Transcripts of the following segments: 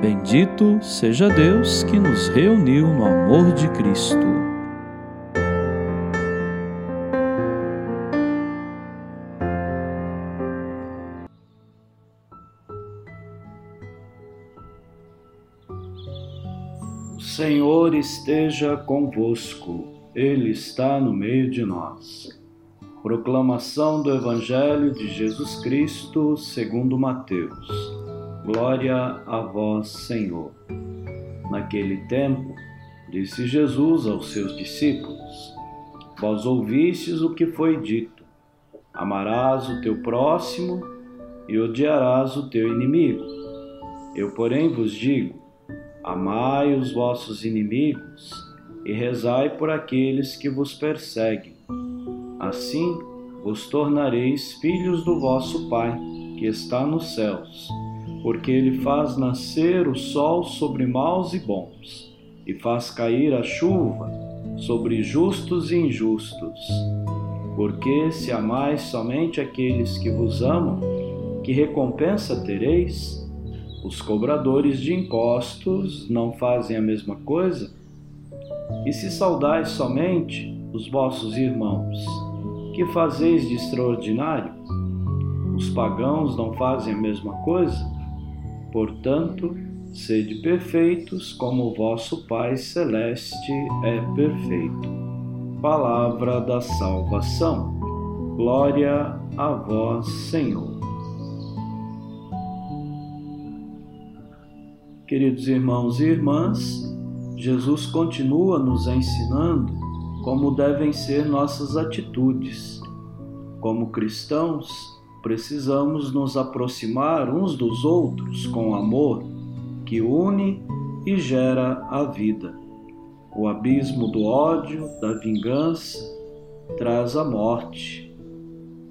Bendito seja Deus que nos reuniu no amor de Cristo. O Senhor esteja convosco, Ele está no meio de nós. Proclamação do Evangelho de Jesus Cristo segundo Mateus. Glória a vós, Senhor. Naquele tempo, disse Jesus aos seus discípulos: Vós ouvistes o que foi dito: Amarás o teu próximo e odiarás o teu inimigo. Eu, porém, vos digo: Amai os vossos inimigos e rezai por aqueles que vos perseguem. Assim vos tornareis filhos do vosso Pai, que está nos céus porque ele faz nascer o sol sobre maus e bons, e faz cair a chuva sobre justos e injustos. Porque se amais somente aqueles que vos amam, que recompensa tereis? Os cobradores de impostos não fazem a mesma coisa? E se saudais somente os vossos irmãos, que fazeis de extraordinário? Os pagãos não fazem a mesma coisa? Portanto, sede perfeitos como o vosso Pai Celeste é perfeito. Palavra da salvação. Glória a vós, Senhor. Queridos irmãos e irmãs, Jesus continua nos ensinando como devem ser nossas atitudes. Como cristãos, precisamos nos aproximar uns dos outros com amor que une e gera a vida. O abismo do ódio, da vingança, traz a morte.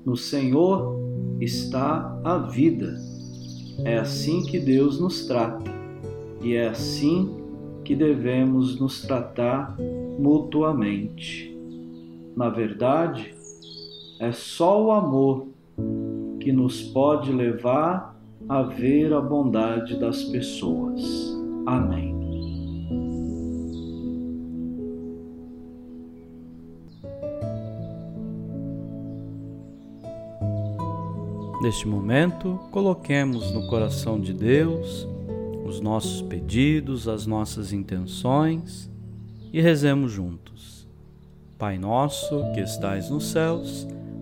No Senhor está a vida. É assim que Deus nos trata e é assim que devemos nos tratar mutuamente. Na verdade, é só o amor que nos pode levar a ver a bondade das pessoas. Amém. Neste momento, coloquemos no coração de Deus os nossos pedidos, as nossas intenções e rezemos juntos. Pai nosso que estais nos céus,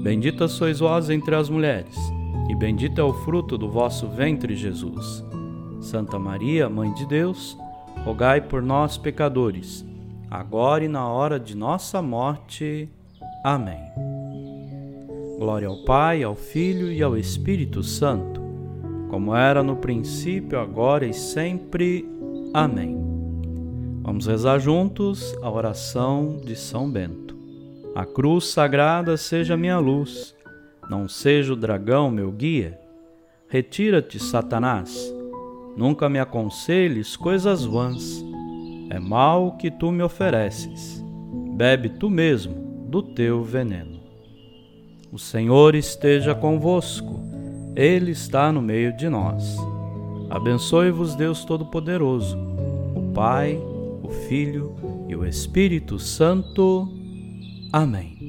Bendita sois vós entre as mulheres, e bendito é o fruto do vosso ventre, Jesus. Santa Maria, Mãe de Deus, rogai por nós, pecadores, agora e na hora de nossa morte. Amém. Glória ao Pai, ao Filho e ao Espírito Santo, como era no princípio, agora e sempre. Amém. Vamos rezar juntos a oração de São Bento. A cruz sagrada seja minha luz, não seja o dragão meu guia. Retira-te, Satanás, nunca me aconselhes coisas vãs. É mal o que tu me ofereces, bebe tu mesmo do teu veneno. O Senhor esteja convosco, Ele está no meio de nós. Abençoe-vos, Deus Todo-Poderoso, o Pai, o Filho e o Espírito Santo. Amém.